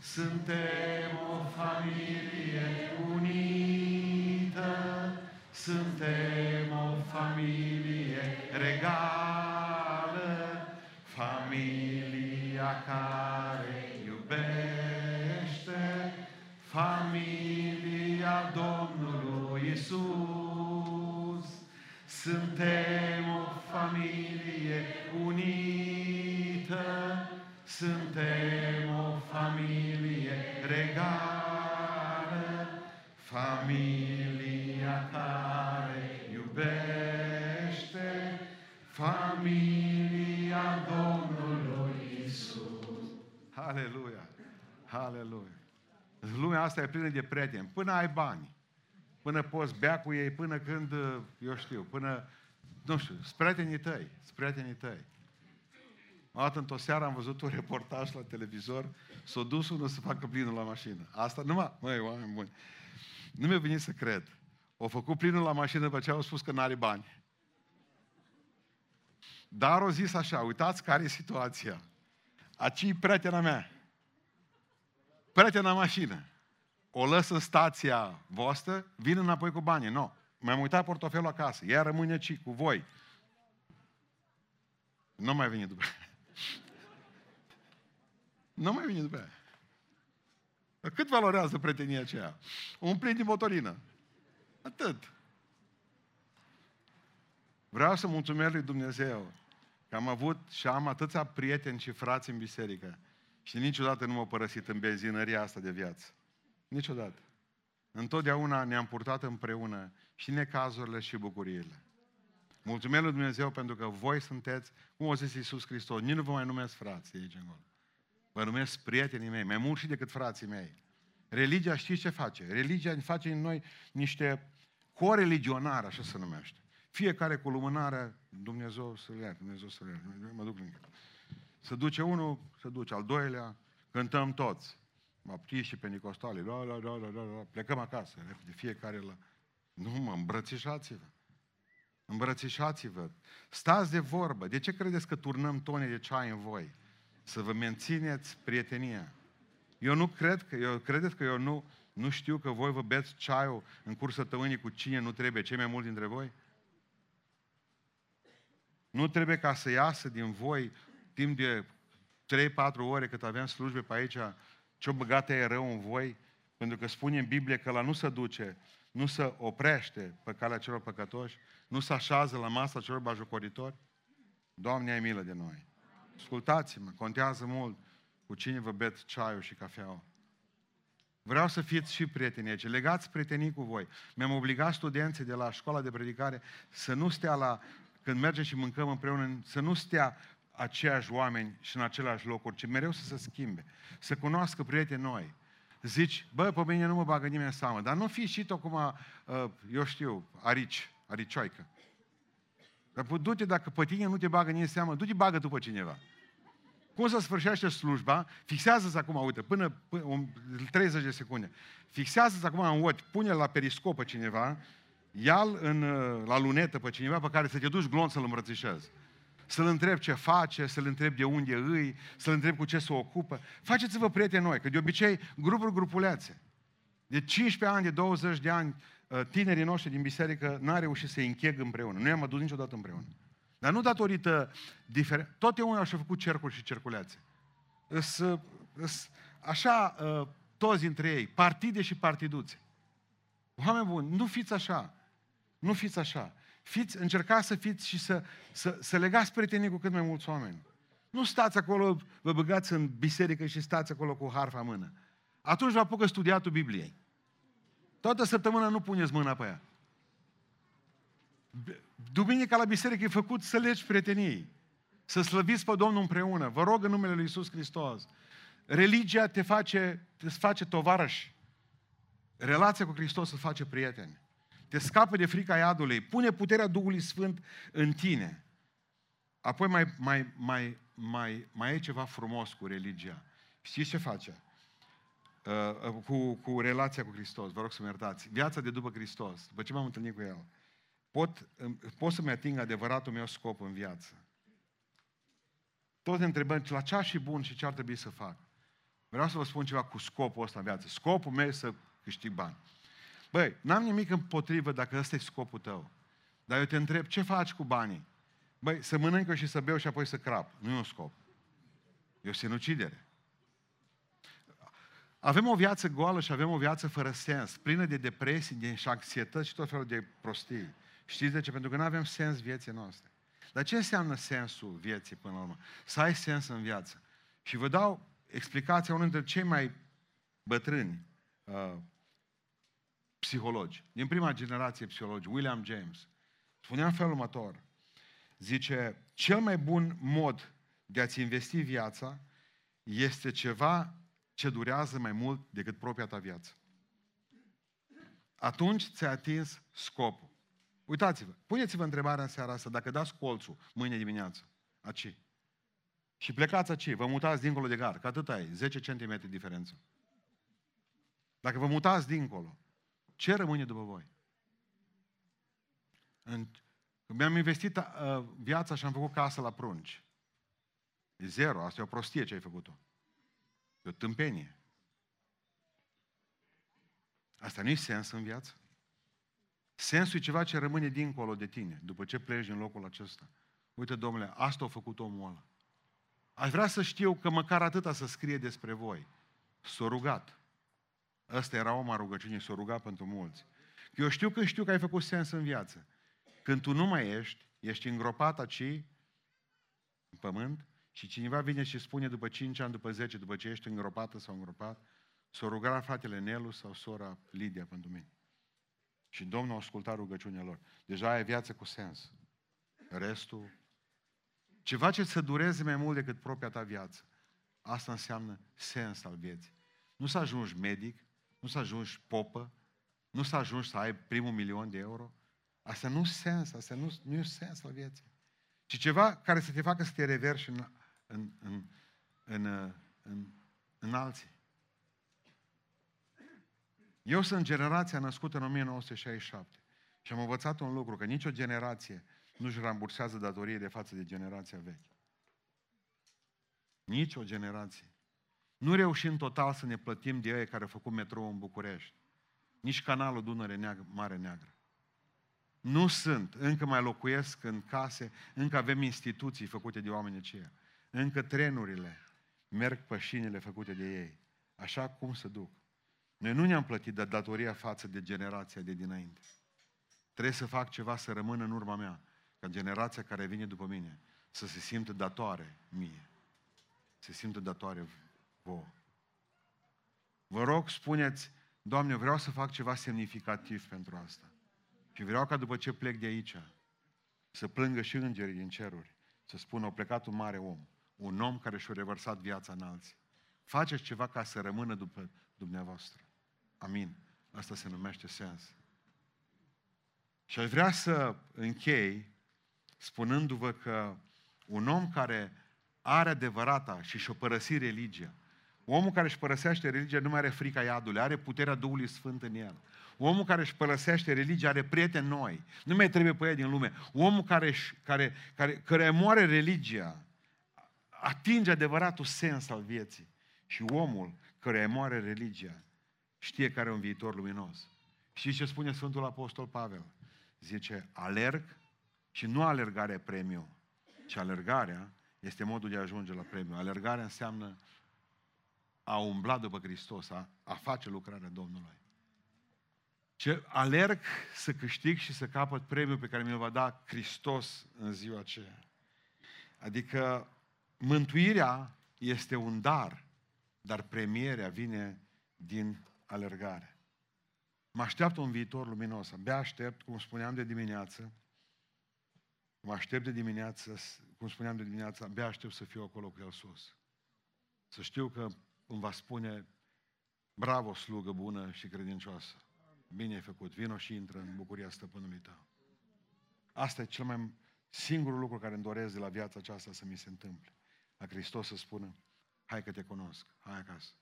Suntem o familie unită, suntem o familie regală, familia care iubește, familia Domnului Isus. Suntem o familie unită, suntem o familie regală, familia care iubește, familia Domnului Isus. Aleluia! Aleluia! Lumea asta e plină de prieteni. Până ai bani, până poți bea cu ei, până când, eu știu, până, nu știu, sunt prietenii tăi, sunt prietenii tăi. O dată într-o seară am văzut un reportaj la televizor, s-a dus unul să facă plinul la mașină. Asta numai, măi, oameni buni. Nu mi-a venit să cred. Au făcut plinul la mașină după ce au spus că n-are bani. Dar au zis așa, uitați care e situația. Aci e prietena mea. Prietena mașină. O lăs în stația voastră, vin înapoi cu banii. Nu. No. Mi-am uitat portofelul acasă. Ea rămâne ci cu voi. Nu mai vine după Nu mai vine după aia. Cât valorează prietenia aceea? Un plin de motorină. Atât. Vreau să mulțumesc lui Dumnezeu că am avut și am atâția prieteni și frați în biserică și niciodată nu m-au părăsit în benzinăria asta de viață. Niciodată. Întotdeauna ne-am purtat împreună și necazurile și bucuriile. Mulțumesc lui Dumnezeu pentru că voi sunteți, cum o zis Iisus Hristos, nici nu vă mai numesc frați aici încolo. Vă numesc prietenii mei, mai mult și decât frații mei. Religia știți ce face? Religia face în noi niște coreligionari, așa se numește. Fiecare cu lumânarea, Dumnezeu să le ia, Dumnezeu să le ia. Mă duc lângă. Să duce unul, să duce al doilea, cântăm toți. Baptiști și penicostale, la, la, la, la, la, la, plecăm acasă, de fiecare la... Nu mă, îmbrățișați-vă. Îmbrățișați-vă. Stați de vorbă. De ce credeți că turnăm tone de ceai în voi? Să vă mențineți prietenia. Eu nu cred că, eu credeți că eu nu, nu știu că voi vă beți ceaiul în curs săptămânii cu cine nu trebuie, cei mai mulți dintre voi? Nu trebuie ca să iasă din voi timp de 3-4 ore cât aveam slujbe pe aici, ce-o băgată e rău în voi, pentru că spune în Biblie că la nu se duce, nu se oprește pe calea celor păcătoși, nu se așează la masa celor bajocoritori. Doamne, ai milă de noi. Ascultați-mă, contează mult cu cine vă beți ceaiul și cafeaua. Vreau să fiți și prieteni aici. Legați prietenii cu voi. Mi-am obligat studenții de la școala de predicare să nu stea la, când mergem și mâncăm împreună, să nu stea aceiași oameni și în aceleași locuri, ci mereu să se schimbe. Să cunoască prieteni noi. Zici, bă, pe mine nu mă bagă nimeni în seamă, dar nu fi și tu acum, uh, eu știu, arici, aricioică. Dar du-te, dacă pe tine nu te bagă nimeni în seamă, du-te bagă după cineva. Cum să sfârșește slujba? Fixează-ți acum, uite, până, până 30 de secunde. Fixează-ți acum în ochi, pune la periscop pe cineva, ia-l în, uh, la lunetă pe cineva pe care să te duci glonț să-l îmbrățișezi să-l întreb ce face, să-l întreb de unde îi, să-l întreb cu ce se ocupă. Faceți-vă prieteni noi, că de obicei grupuri grupulețe. De 15 ani, de 20 de ani, ă, tinerii noștri din biserică n-au reușit să-i încheg împreună. Nu i-am adus niciodată împreună. Dar nu datorită diferent. Toate unii și-au făcut cercuri și cerculețe. Îs, îs, așa, ă, toți dintre ei, partide și partiduțe. Oameni buni, nu fiți așa. Nu fiți așa. Fiți, încercați să fiți și să, să, să legați prietenii cu cât mai mulți oameni. Nu stați acolo, vă băgați în biserică și stați acolo cu harfa în mână. Atunci vă apucă studiatul Bibliei. Toată săptămâna nu puneți mâna pe ea. Duminica la biserică e făcut să legi prietenii. Să slăviți pe Domnul împreună. Vă rog în numele Lui Isus Hristos. Religia te face, te face tovarăș. Relația cu Hristos să face prieteni. Te scapă de frica iadului, pune puterea Duhului Sfânt în tine. Apoi mai, mai, mai, mai, mai e ceva frumos cu religia. Știți ce face? Uh, uh, cu, cu relația cu Hristos, vă rog să mă iertați. Viața de după Hristos, după ce m-am întâlnit cu El, pot, pot să-mi ating adevăratul meu scop în viață. Toți ne întrebăm la ce și bun și ce ar trebui să fac. Vreau să vă spun ceva cu scopul ăsta în viață. Scopul meu e să câștig bani. Băi, n-am nimic împotrivă dacă ăsta e scopul tău. Dar eu te întreb, ce faci cu banii? Băi, să mănânc și să beau și apoi să crap. Nu e un scop. E o sinucidere. Avem o viață goală și avem o viață fără sens, plină de depresii, de anxietăți și tot felul de prostii. Știți de ce? Pentru că nu avem sens vieții noastre. Dar ce înseamnă sensul vieții până la urmă? Să ai sens în viață. Și vă dau explicația unul dintre cei mai bătrâni uh, psihologi, din prima generație psihologi, William James, spunea în felul următor. Zice, cel mai bun mod de a-ți investi viața este ceva ce durează mai mult decât propria ta viață. Atunci ți-ai atins scopul. Uitați-vă, puneți-vă întrebarea în seara asta, dacă dați colțul mâine dimineață, aci, și plecați aci, vă mutați dincolo de gard, că atât ai, 10 cm diferență. Dacă vă mutați dincolo, ce rămâne după voi? În... Mi-am investit uh, viața și am făcut casă la prunci. E zero, asta e o prostie ce ai făcut-o. E o tâmpenie. Asta nu e sens în viață? Sensul e ceva ce rămâne dincolo de tine, după ce pleci din locul acesta. Uite, domnule, asta a făcut omul ăla. Aș vrea să știu că măcar atâta să scrie despre voi. S-a rugat. Ăsta era oma rugăciunii, s-a rugat pentru mulți. Eu știu că știu că ai făcut sens în viață. Când tu nu mai ești, ești îngropat aici, în pământ, și cineva vine și spune după 5 ani, după 10, după ce ești îngropată sau îngropat, s-a rugat fratele Nelu sau sora Lidia pentru mine. Și Domnul a ascultat rugăciunea lor. Deja ai viață cu sens. Restul, ceva ce să dureze mai mult decât propria ta viață. Asta înseamnă sens al vieții. Nu să ajungi medic, nu să ajungi popă, nu să ajungi să ai primul milion de euro. Asta nu sens, asta nu, nu e sens al vieții. Ci ceva care să te facă să te reverși în, în, în, în, în, în alții. Eu sunt generația născută în 1967 și am învățat un lucru, că nicio generație nu-și rambursează datorie de față de generația veche. Nici o generație. Nu reușim total să ne plătim de ei care au făcut metrou în București. Nici canalul Dunăre Neagră, Mare Neagră. Nu sunt, încă mai locuiesc în case, încă avem instituții făcute de oameni aceia. Încă trenurile merg pe șinile făcute de ei. Așa cum se duc. Noi nu ne-am plătit de datoria față de generația de dinainte. Trebuie să fac ceva să rămână în urma mea, ca generația care vine după mine să se simtă datoare mie. Să se simtă datoare vouă. Vă rog, spuneți, Doamne, vreau să fac ceva semnificativ pentru asta. Și vreau ca după ce plec de aici, să plângă și îngerii din ceruri, să spună, a plecat un mare om, un om care și-a revărsat viața în alții. Faceți ceva ca să rămână după dumneavoastră. Amin. Asta se numește sens. Și aș vrea să închei spunându-vă că un om care are adevărata și și-o părăsi religia, omul care își părăsește religia nu mai are frica iadului, are puterea Duhului Sfânt în el. Omul care își părăsește religia are prieteni noi. Nu mai trebuie pe ea din lume. Omul care, care, care, care moare religia atinge adevăratul sens al vieții. Și omul care moare religia știe care e un viitor luminos. Știți ce spune Sfântul Apostol Pavel? Zice, alerg și nu alergarea premiu, ci alergarea este modul de a ajunge la premiu. Alergarea înseamnă a umbla după Hristos, a, a face lucrarea Domnului. Ce alerg să câștig și să capăt premiul pe care mi-l va da Hristos în ziua aceea. Adică mântuirea este un dar, dar premierea vine din alergare. Mă așteaptă un viitor luminos. Abia aștept, cum spuneam de dimineață, mă aștept de dimineață, cum spuneam de dimineață, abia aștept să fiu acolo cu el sus. Să știu că îmi va spune, bravo, slugă bună și credincioasă. bine ai făcut, vino și intră în bucuria stăpânului tău. Asta e cel mai singurul lucru care îmi doresc de la viața aceasta să mi se întâmple. La Hristos să spună, hai că te cunosc, hai acasă.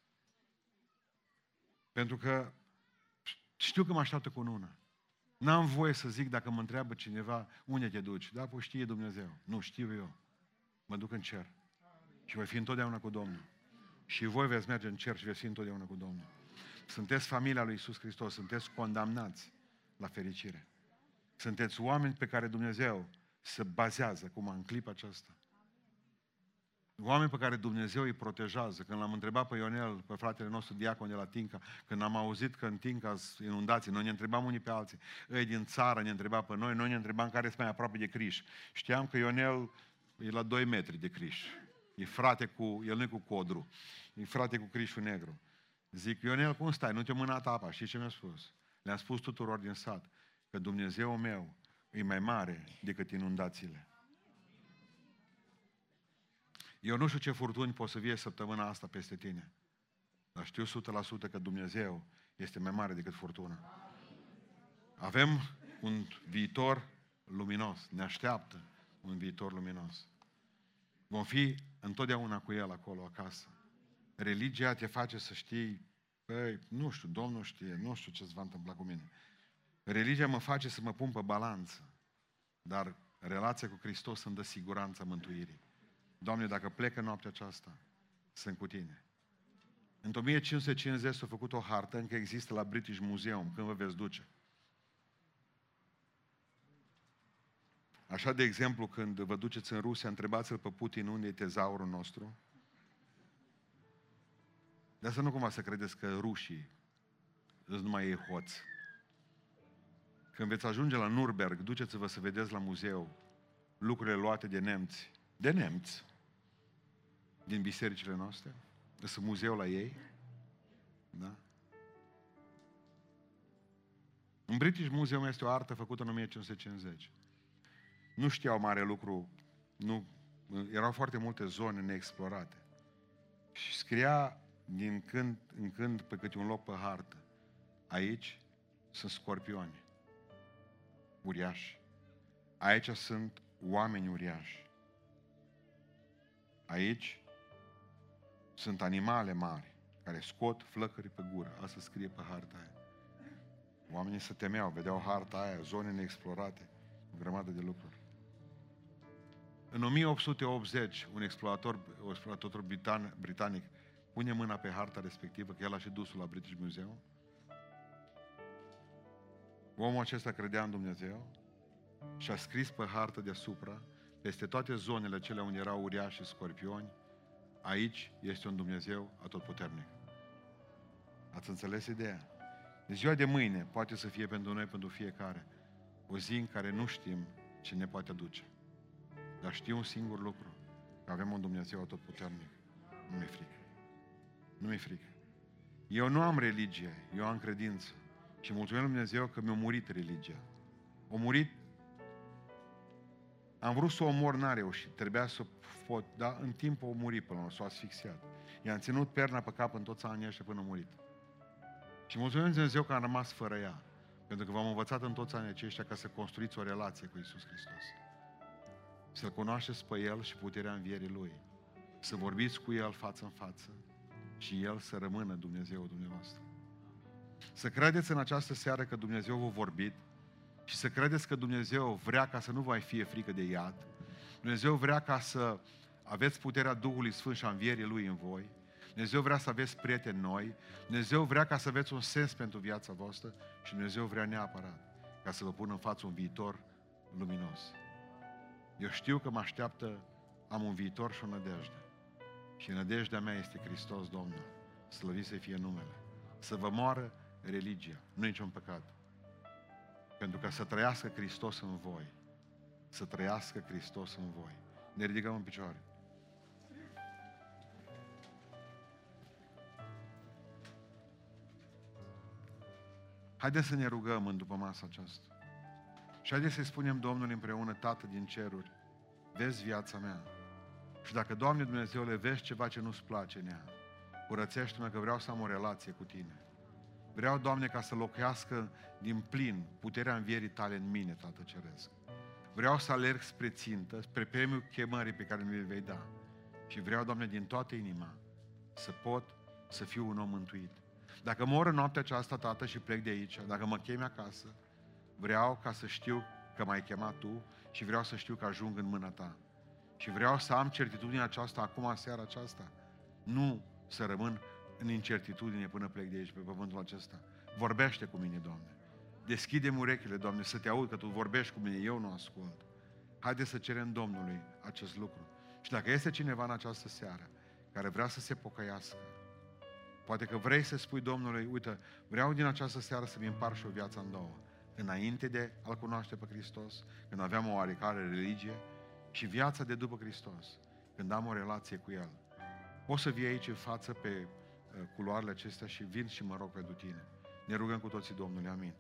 Pentru că știu că mă așteaptă cu una. N-am voie să zic dacă mă întreabă cineva unde te duci. Da, păi știe Dumnezeu. Nu, știu eu. Mă duc în cer. Și voi fi întotdeauna cu Domnul. Și voi veți merge în cerș și veți fi întotdeauna cu Domnul. Sunteți familia lui Isus Hristos, sunteți condamnați la fericire. Sunteți oameni pe care Dumnezeu se bazează, cum în clipa aceasta. Oameni pe care Dumnezeu îi protejează. Când l-am întrebat pe Ionel, pe fratele nostru diacon de la Tinca, când am auzit că în Tinca sunt inundații, noi ne întrebam unii pe alții. Ei din țară ne întreba pe noi, noi ne întrebam care sunt mai aproape de Criș. Știam că Ionel e la 2 metri de Criș. E frate cu, el nu e cu codru, e frate cu Crișul negru. Zic, Ionel, cum stai? Nu te-a mânat apa. Și ce mi-a spus? Le-am spus tuturor din sat că Dumnezeu meu e mai mare decât inundațiile. Eu nu știu ce furtuni pot să vie săptămâna asta peste tine. Dar știu 100% că Dumnezeu este mai mare decât furtuna. Avem un viitor luminos. Ne așteaptă un viitor luminos. Vom fi întotdeauna cu El acolo acasă. Religia te face să știi, păi, nu știu, Domnul știe, nu știu ce se va întâmpla cu mine. Religia mă face să mă pun pe balanță, dar relația cu Hristos îmi dă siguranța mântuirii. Doamne, dacă plec în noaptea aceasta, sunt cu Tine. În 1550 s-a făcut o hartă, încă există la British Museum, când vă veți duce. Așa, de exemplu, când vă duceți în Rusia, întrebați-l pe Putin unde e tezaurul nostru. De asta nu cumva să credeți că rușii sunt numai ei hoți. Când veți ajunge la Nuremberg, duceți-vă să vedeți la muzeu lucrurile luate de nemți. De nemți. Din bisericile noastre. Sunt muzeu la ei. Da? În British Museum este o artă făcută în 1550. Nu știau mare lucru, nu, erau foarte multe zone neexplorate. Și scria din când în când pe câte un loc pe hartă. Aici sunt scorpioni uriași. Aici sunt oameni uriași. Aici sunt animale mari care scot flăcări pe gură. Asta scrie pe harta aia. Oamenii se temeau, vedeau harta aia, zone neexplorate, o grămadă de lucruri. În 1880, un explorator, un explorator britan, britanic pune mâna pe harta respectivă, că el a și dus la British Museum. Omul acesta credea în Dumnezeu și a scris pe hartă deasupra, peste toate zonele cele unde erau uriași și scorpioni, aici este un Dumnezeu atotputernic. Ați înțeles ideea? De ziua de mâine poate să fie pentru noi, pentru fiecare, o zi în care nu știm ce ne poate aduce. Dar știu un singur lucru, că avem un Dumnezeu atotputernic. Nu mi-e frică. Nu mi-e frică. Eu nu am religie, eu am credință. Și mulțumesc Lui Dumnezeu că mi-a murit religia. A murit am vrut să o omor, n-a reușit. Trebuia să pot, dar în timp o muri până la s-a asfixiat. I-am ținut perna pe cap în toți anii ăștia până a murit. Și mulțumesc Dumnezeu că am rămas fără ea. Pentru că v-am învățat în toți anii aceștia ca să construiți o relație cu Isus Hristos. Să-L cunoașteți pe El și puterea învierii Lui. Să vorbiți cu El față în față și El să rămână Dumnezeu dumneavoastră. Să credeți în această seară că Dumnezeu v-a vorbit și să credeți că Dumnezeu vrea ca să nu vă fie frică de iad. Dumnezeu vrea ca să aveți puterea Duhului Sfânt și a învierii Lui în voi. Dumnezeu vrea să aveți prieteni noi. Dumnezeu vrea ca să aveți un sens pentru viața voastră și Dumnezeu vrea neapărat ca să vă pună în față un viitor luminos. Eu știu că mă așteaptă, am un viitor și o nădejde. Și nădejdea mea este Hristos Domnul. Slăvit să fie numele. Să vă moară religia. Nu niciun păcat. Pentru ca să trăiască Hristos în voi. Să trăiască Hristos în voi. Ne ridicăm în picioare. Haideți să ne rugăm în după masa aceasta. Și haideți să-i spunem Domnului împreună, Tată din ceruri, vezi viața mea. Și dacă, Doamne Dumnezeule, vezi ceva ce nu-ți place în ea, curățește-mă că vreau să am o relație cu Tine. Vreau, Doamne, ca să locuiască din plin puterea învierii Tale în mine, Tată Ceresc. Vreau să alerg spre țintă, spre premiul chemării pe care mi-l vei da. Și vreau, Doamne, din toată inima să pot să fiu un om mântuit. Dacă mor în noaptea aceasta, Tată, și plec de aici, dacă mă chemi acasă, vreau ca să știu că m-ai chemat Tu și vreau să știu că ajung în mâna Ta. Și vreau să am certitudinea aceasta acum, seara aceasta. Nu să rămân în incertitudine până plec de aici, pe pământul acesta. Vorbește cu mine, Doamne. Deschide-mi urechile, Doamne, să te aud că Tu vorbești cu mine, eu nu ascult. Haideți să cerem Domnului acest lucru. Și dacă este cineva în această seară care vrea să se pocăiască, poate că vrei să spui Domnului, uite, vreau din această seară să-mi împar și o viață în două. Înainte de a-L cunoaște pe Hristos, când aveam o oarecare religie, și viața de după Hristos, când am o relație cu El. Poți să vii aici în față pe uh, culoarele acestea și vin și mă rog pentru tine. Ne rugăm cu toții Domnului, amin.